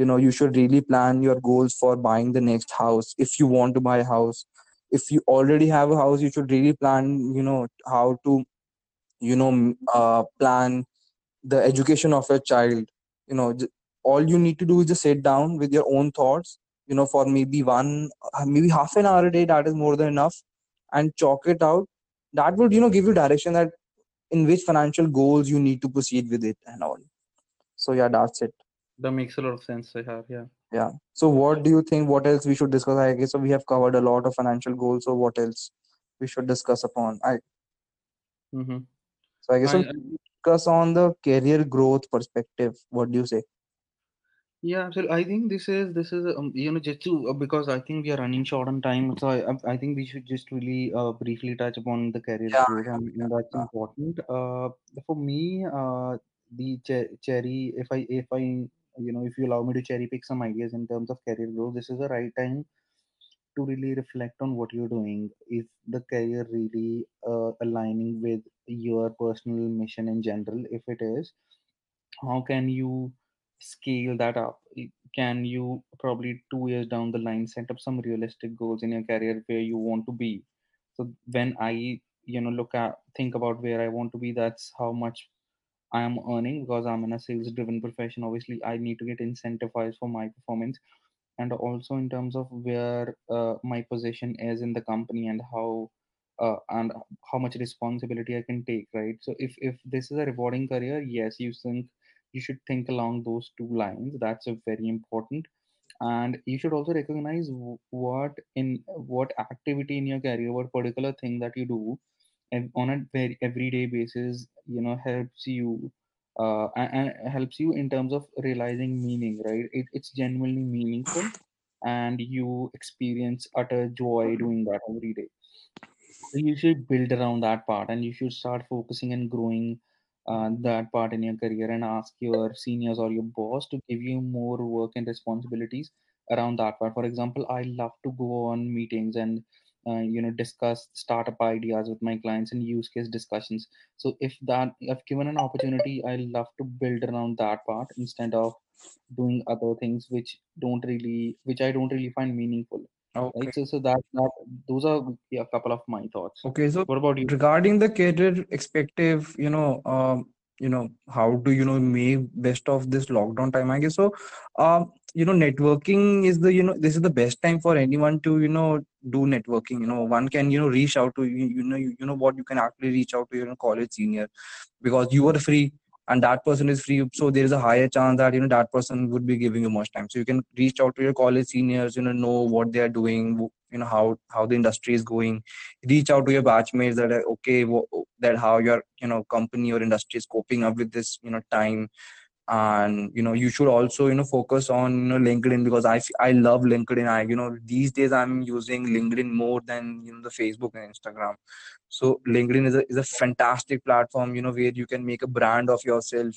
you know you should really plan your goals for buying the next house if you want to buy a house if you already have a house you should really plan you know how to you know uh, plan the education of your child. You know all you need to do is just sit down with your own thoughts you know for maybe one uh, maybe half an hour a day that is more than enough and chalk it out. That would you know give you direction that in which financial goals you need to proceed with it and all. So yeah that's it.
That makes a lot of sense Tushar. yeah
Yeah. So what do you think? What else we should discuss? I guess so we have covered a lot of financial goals. So what else we should discuss upon? I
mm-hmm.
so I guess so
I,
should discuss on the career growth perspective. What do you say?
Yeah, so I think this is this is um, you know just to uh, because I think we are running short on time, so I I I think we should just really uh, briefly touch upon the career
Yeah,
growth, and, and that's
yeah,
important. Uh, for me, uh, the che- cherry, if I if I you know if you allow me to cherry pick some ideas in terms of career growth, this is the right time to really reflect on what you're doing. Is the career really uh, aligning with your personal mission in general? If it is, how can you scale that up can you probably two years down the line set up some realistic goals in your career where you want to be so when i you know look at think about where i want to be that's how much i am earning because i'm in a sales driven profession obviously i need to get incentivized for my performance and also in terms of where uh, my position is in the company and how uh, and how much responsibility I can take, right? So if if this is a rewarding career, yes, you think you should think along those two lines. That's a very important, and you should also recognize what in what activity in your career, what particular thing that you do, on a very everyday basis, you know, helps you uh, and, helps you in terms of realizing meaning, right? It, it's genuinely meaningful, and you experience utter joy doing that every day. So you should build around that part, and you should start focusing and growing uh, that part in your career, and ask your seniors or your boss to give you more work and responsibilities around that part. For example, I love to go on meetings and uh, you know discuss startup ideas with my clients and use case discussions so if that if given an opportunity i love to build around that part instead of doing other things which don't really which i don't really find meaningful
Okay.
right so so that that those are yeah, a couple of my thoughts
Okay, so
what about you
regarding the career expective, you know, um, you know, how do you know make best of this lockdown time? I guess so. Um, you know, networking is the you know this is the best time for anyone to you know do networking. You know, one can you know reach out to you. You know, you, you know what you can actually reach out to your college senior because you are free and that person is free so there is a higher chance that you know that person would be giving you much time so you can reach out to your college seniors you know know what they are doing you know how how the industry is going reach out to your batchmates that are okay that how your you know company or industry is coping up with this you know time and you know you should also you know focus on you know linkedin because i i love linkedin i you know these days i'm using linkedin more than you know the facebook and instagram so linkedin is a, is a fantastic platform you know where you can make a brand of yourself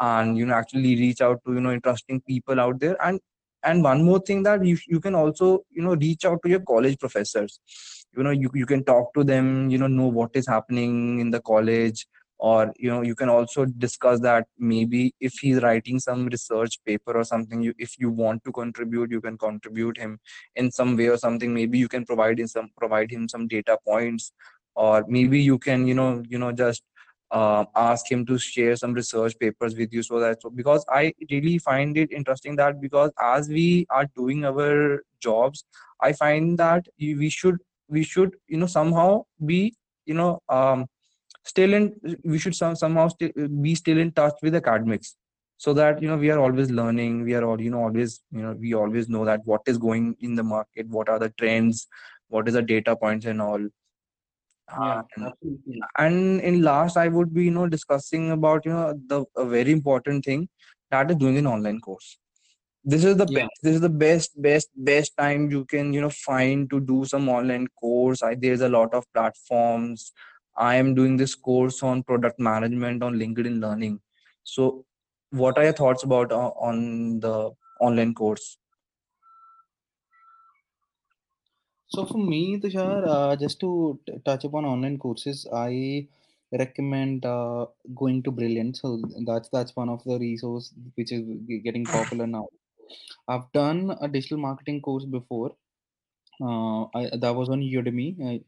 and you know actually reach out to you know interesting people out there and and one more thing that you, you can also you know reach out to your college professors you know you, you can talk to them you know know what is happening in the college or you know you can also discuss that maybe if he's writing some research paper or something you if you want to contribute you can contribute him in some way or something. Maybe you can provide him some provide him some data points. Or maybe you can you know you know just uh, ask him to share some research papers with you so that so because i really find it interesting that because as we are doing our jobs i find that we should we should you know somehow be you know um, still in we should some, somehow still be still in touch with academics so that you know we are always learning. We are all you know always you know we always know that what is going in the market what are the trends what is the data points and all.
Yeah absolutely.
and in last i would be you know discussing about you know the a very important thing that is doing an online course. This is the
yeah.
best this is the best best best time you can you know find to do some online course. I, there's a lot of platforms i am doing this course on product management on linkedin learning so what are your thoughts about uh, on the online course
So for me, Tushar, uh, just to t- touch upon online courses, I recommend uh, going to Brilliant. So that's that's one of the resource which is getting popular now. I've done a digital marketing course before. Uh, I, that was on Udemy, uh,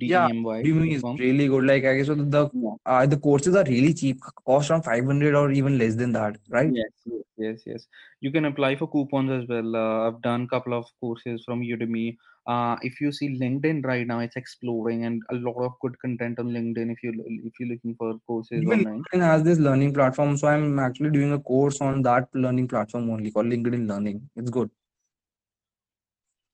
yeah
udemy
Udemy is really good like i guess so the
Yeah.
uh, the courses are really cheap cost around 500 or even less than that right
Yes, yes, yes. You can apply for coupons as well. Uh, I've done a couple of courses from Udemy. Uh, if you see LinkedIn right now, it's exploding and a lot of good content on LinkedIn. If you if you're looking for courses
Even
online,
LinkedIn has this learning platform, so I'm actually doing a course on that learning platform only called LinkedIn Learning. It's good.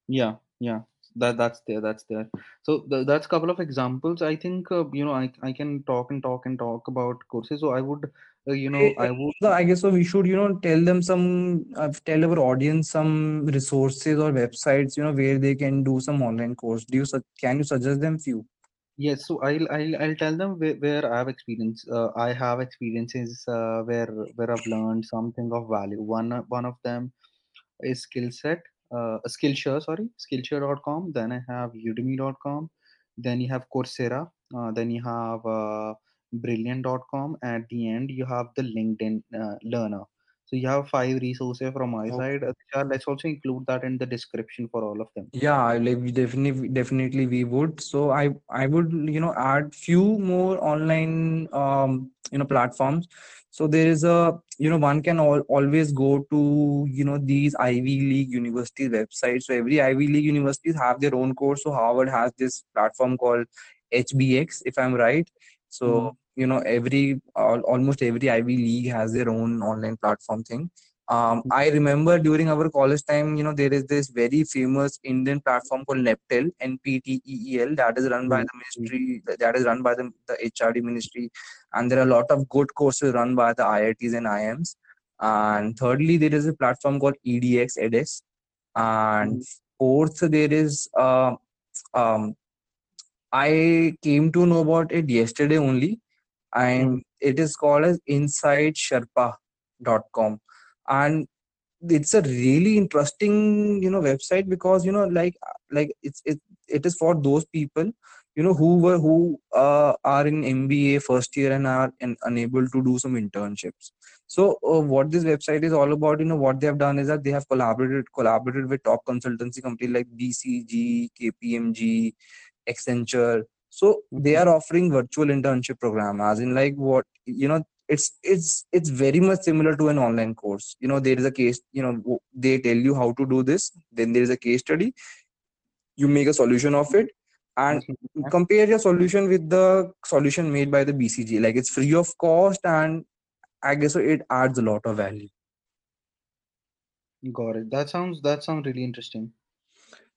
yeah, yeah, that that's there, that's there. So th- that's a couple of examples. I think uh, you know I I can talk and talk and talk about courses. So I would uh, you know I would
So I guess so. We should, you know, tell them some, uh, tell our audience some resources or websites, you know, where they can do some online course. Do you, su- can you suggest them few?
Yes, so I'll I'll, I'll tell them where, where I have experience. Uh, I have experiences uh, where where I've learned something of value. One one of them is Skillset, uh, Skillshare, sorry, Skillshare.com. Then I have Udemy.com. Then you have Coursera. Uh, then you have uh, Brilliant.com. At the end, you have the LinkedIn uh, Learner. So you have five resources from my side. Uh, let's also include that in the description for all of them.
Yeah, like definitely definitely we would. So I I would you know add few more online um you know platforms. So there is a you know one can all, always go to you know these Ivy League university websites. So every Ivy League universities have their own course. So Harvard has this platform called HBX, if I'm right. So
Mm.
You know every al almost every Ivy League has their own online platform thing um, I remember during our college time, you know, there is this very famous Indian platform called NPTEL, NPTEL, that is run by the ministry, that is run by the, the HRD ministry, and there are a lot of good courses run by the IITs and IIMs. And thirdly, there is a platform called EDX, EDX, and
Mm.
fourth, there is uh, um, I came to know about it yesterday only. I'm it is called as insidesherpa.com and it's a really interesting you know website because you know like like it's it it is for those people you know who were who uh, are in mba first year and are and unable to do some internships. So uh, what this website is all about you know what they have done is that they have collaborated collaborated with top consultancy companies like bcg kpmg accenture so they are offering virtual internship program as in like what you know it's it's it's very much similar to an online course. You know there is a case you know they tell you how to do this then there is a case study. You make a solution of it and
mm-hmm.
compare your solution with the solution made by the bcg like it's free of cost and i guess so it adds a lot of value.
Got it. That sounds that sounds really interesting.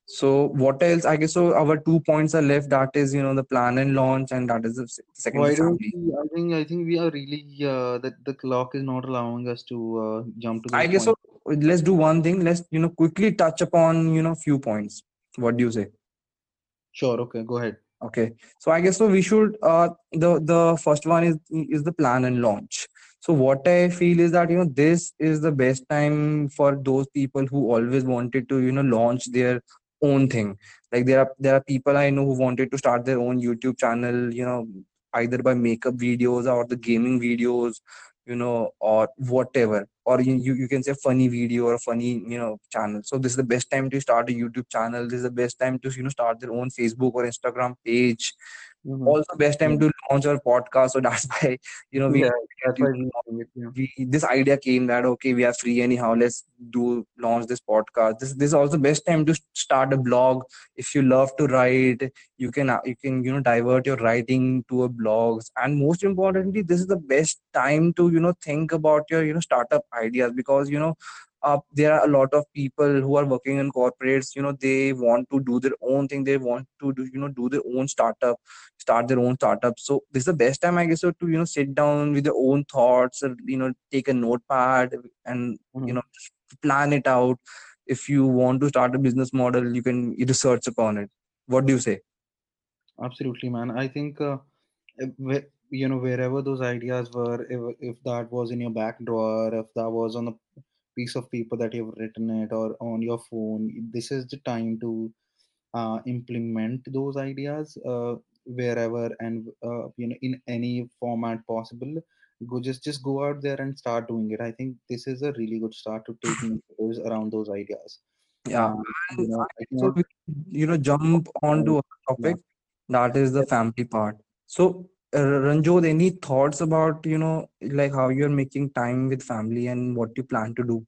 So what else i guess so our two points are left that is you know the plan and launch and that is the second
Why don't we? I think I think we are really uh, that the clock is not allowing us to uh, jump to
i guess so let's do one thing let's you know quickly touch upon you know few points what do you say
Sure. Okay. Go ahead.
Okay, so I guess so we should uh the the first one is is the plan and launch. So what I feel is that you know this is the best time for those people who always wanted to you know launch their own thing. Like there are there are people I know who wanted to start their own YouTube channel, you know, either by makeup videos or the gaming videos, you know, or whatever. Or you, you, can say funny video or funny, you know, channel. So this is the best time to start a YouTube channel. This is the best time to, you know, start their own Facebook or Instagram page.
Mm-hmm.
Also best time to launch our podcast. So that's why, you know, we
Yeah. That's
you
why we it. Yeah.
we this idea came that okay we are free anyhow let's do launch this podcast this this is also best time to start a blog if you love to write you can uh, you can you know divert your writing to a blogs and most importantly this is the best time to you know think about your you know startup ideas because you know uh, there are a lot of people who are working in corporates you know they want to do their own thing they want to do you know do their own startup start their own startup so this is the best time i guess so to you know sit down with your own thoughts or you know take a notepad and you
Mhm.
know plan it out if you want to start a business model you can research upon it what do you say
Absolutely, man. I think uh, you know wherever those ideas were, if, if that was in your back drawer, if that was on a piece of paper that you've written it, or on your phone, this is the time to uh, implement those ideas uh, wherever and uh, you know in any format possible. Go just just go out there and start doing it. I think this is a really good start to taking those around those ideas.
yeah
Uh, you know,
so we, you know jump onto a
Yeah.
topic that is the family part so ranjot any thoughts about you know like how you're making time with family and what you plan to do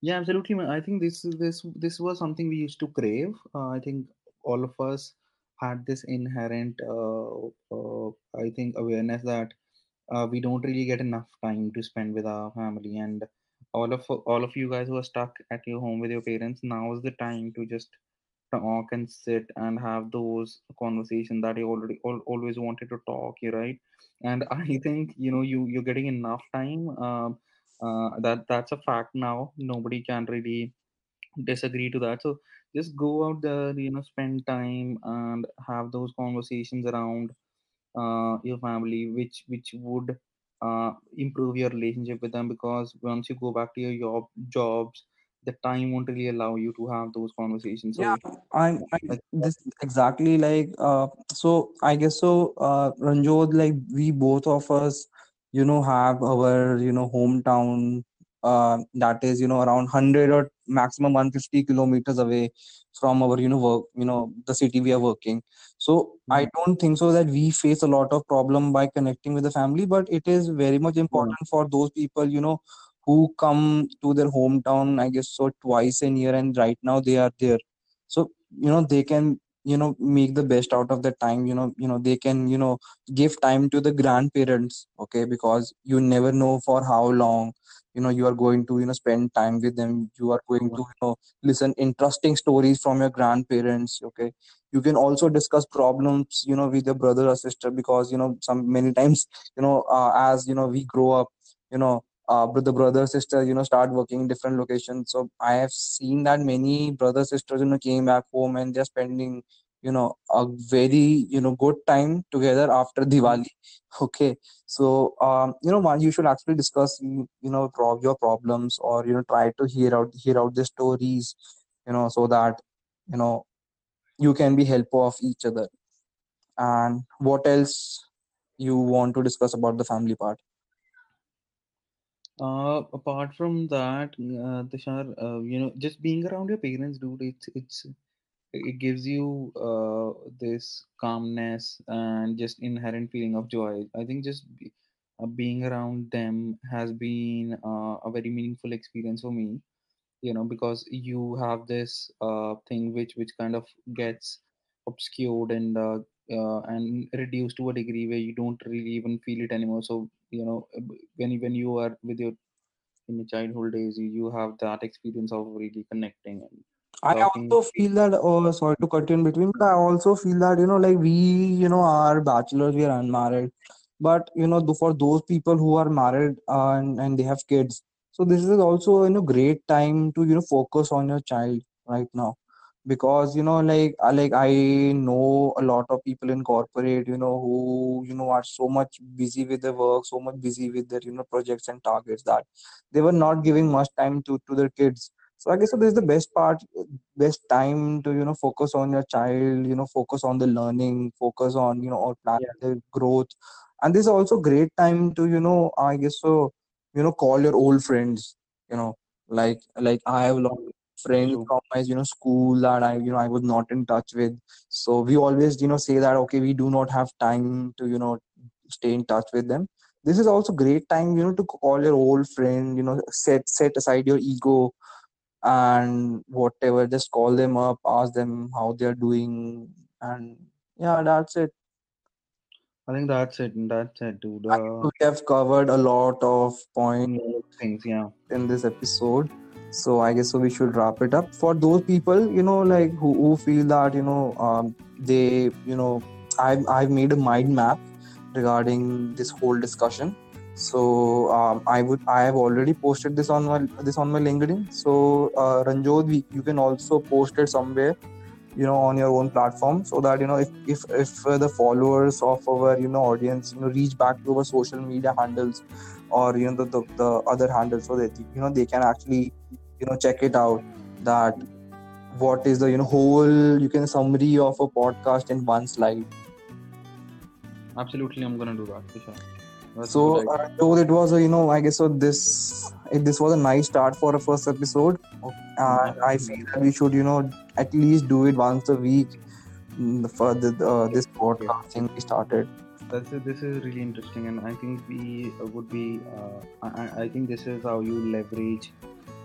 Yeah, absolutely. I think this this this was something we used to crave. Uh, I think all of us had this inherent, uh, uh, I think, awareness that uh, we don't really get enough time to spend with our family, and all of all of you guys who are stuck at your home with your parents, now is the time to just talk and sit and have those conversations that you already al- always wanted to talk. You right, and I think you know you you're getting enough time. Um, uh, that that's a fact now. Nobody can really disagree to that. So just go out there, you know, spend time and have those conversations around uh, your family, which which would uh, improve your relationship with them. Because once you go back to your job jobs, the time won't really allow you to have those conversations.
Yeah, I'm, I
like,
this exactly like uh so I guess so uh Ranjot like we both of us you know have our you know hometown uh that is you know around 100 or maximum 150 kilometers away from our you know work you know the city we are working so I
Mhm.
don't think so that we face a lot of problem by connecting with the family but it is very much
yeah,
important for those people you know who come to their hometown I guess so twice a year and right now they are there so you know they can you know make the best out of the time you know you know they can you know give time to the grandparents okay because you never know for how long you know you are going to you know spend time with them you are going to you know listen interesting stories from your grandparents okay you can also discuss problems you know with your brother or sister because you know some many times you know uh, as you know we grow up you know uh, the brother sister you know start working in different locations. So i have seen that many brother sisters you know came back home and they're spending you know a very you know good time together after diwali. Okay. So um you know you should actually discuss you, know your problems or you know try to hear out hear out the stories you know so that you know you can be helpful of each other. And what else you want to discuss about the family part
Uh, apart from that, uh, Tushar, uh, you know, just being around your parents, dude, it's it's it gives you uh, this calmness and just inherent feeling of joy. I think just be, uh, being around them has been uh, a very meaningful experience for me. You know, because you have this uh, thing which which kind of gets obscured and uh, uh, and reduced to a degree where you don't really even feel it anymore. So you know, uh, when you- when you are with your in your childhood days, you, you have that experience of really connecting and
I also feel that, oh, sorry to cut you in between, but I also feel that, you know, like we, you know, are bachelors, we are unmarried. But, you know, for those people who are married uh, and, and they have kids, so this is also, you know, great time to, you know, focus on your child right now. Because, you know, like, I like I know a lot of people in corporate, you know, who, you know, are so much busy with their work, so much busy with their, you know, projects and targets that they were not giving much time to, to their kids so I guess so this is the best part, best time to you know focus on your child, you know, focus on the learning, focus on you know or plan
Yeah,
the growth, and this is also great time to you know I guess so you know call your old friends, you know, like like I have a lot of friends from my you know school that I you know I was not in touch with, so we always you know say that okay we do not have time to you know stay in touch with them. This is also great time you know to call your old friend, you know, set set aside your ego and whatever just call them up ask them how they're doing and yeah that's it
I think that's it. That's it, dude. Uh,
we have covered a lot of points
things, yeah.
in this episode so i guess so we should wrap it up. For those people you know like who, who feel that you know um, they you know i've i've made a mind map regarding this whole discussion. So um, i would i have already posted this on my this on my linkedin. So uh, you can also post it somewhere you know on your own platform so that you know if if if uh, the followers of our you know audience you know reach back to our social media handles or you know the, the, the other handles so that you know they can actually you know check it out that what is the you know whole you can summary of a podcast in one slide
Absolutely, I'm gonna do that sure.
So
good idea.
uh, it was a you know i guess so this it, this was a nice start for a first episode and i feel that we should you know at least do it once a week for the, uh, this podcast thing we started
That's it. This is really interesting, and I think we uh, would be. Uh, I, I I think this is how you leverage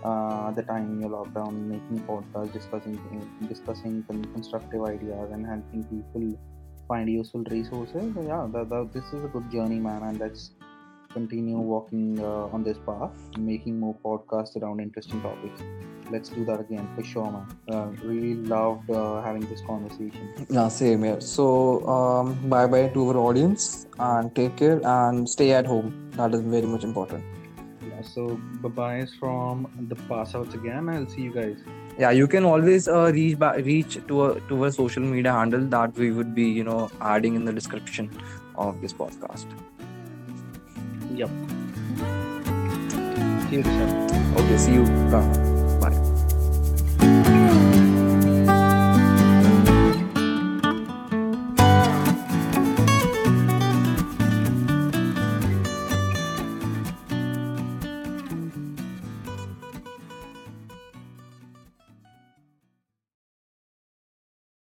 uh, the time in your lockdown, making podcasts, discussing discussing constructive ideas, and helping people find useful resources. So, yeah, this is a good journey, man, and let's continue walking uh, on this path, making more podcasts around interesting topics. Let's do that again for sure, man. Uh, really loved uh, having this conversation.
yeah same here so um, bye bye to our audience and take care and stay at home that is very much important
so bye bye from the Passouts again. I'll see you guys.
yeah you can always uh, reach back reach to a to our social media handle that we would be you know adding in the description of this podcast
Yep. See you, sir.
okay see you Bye.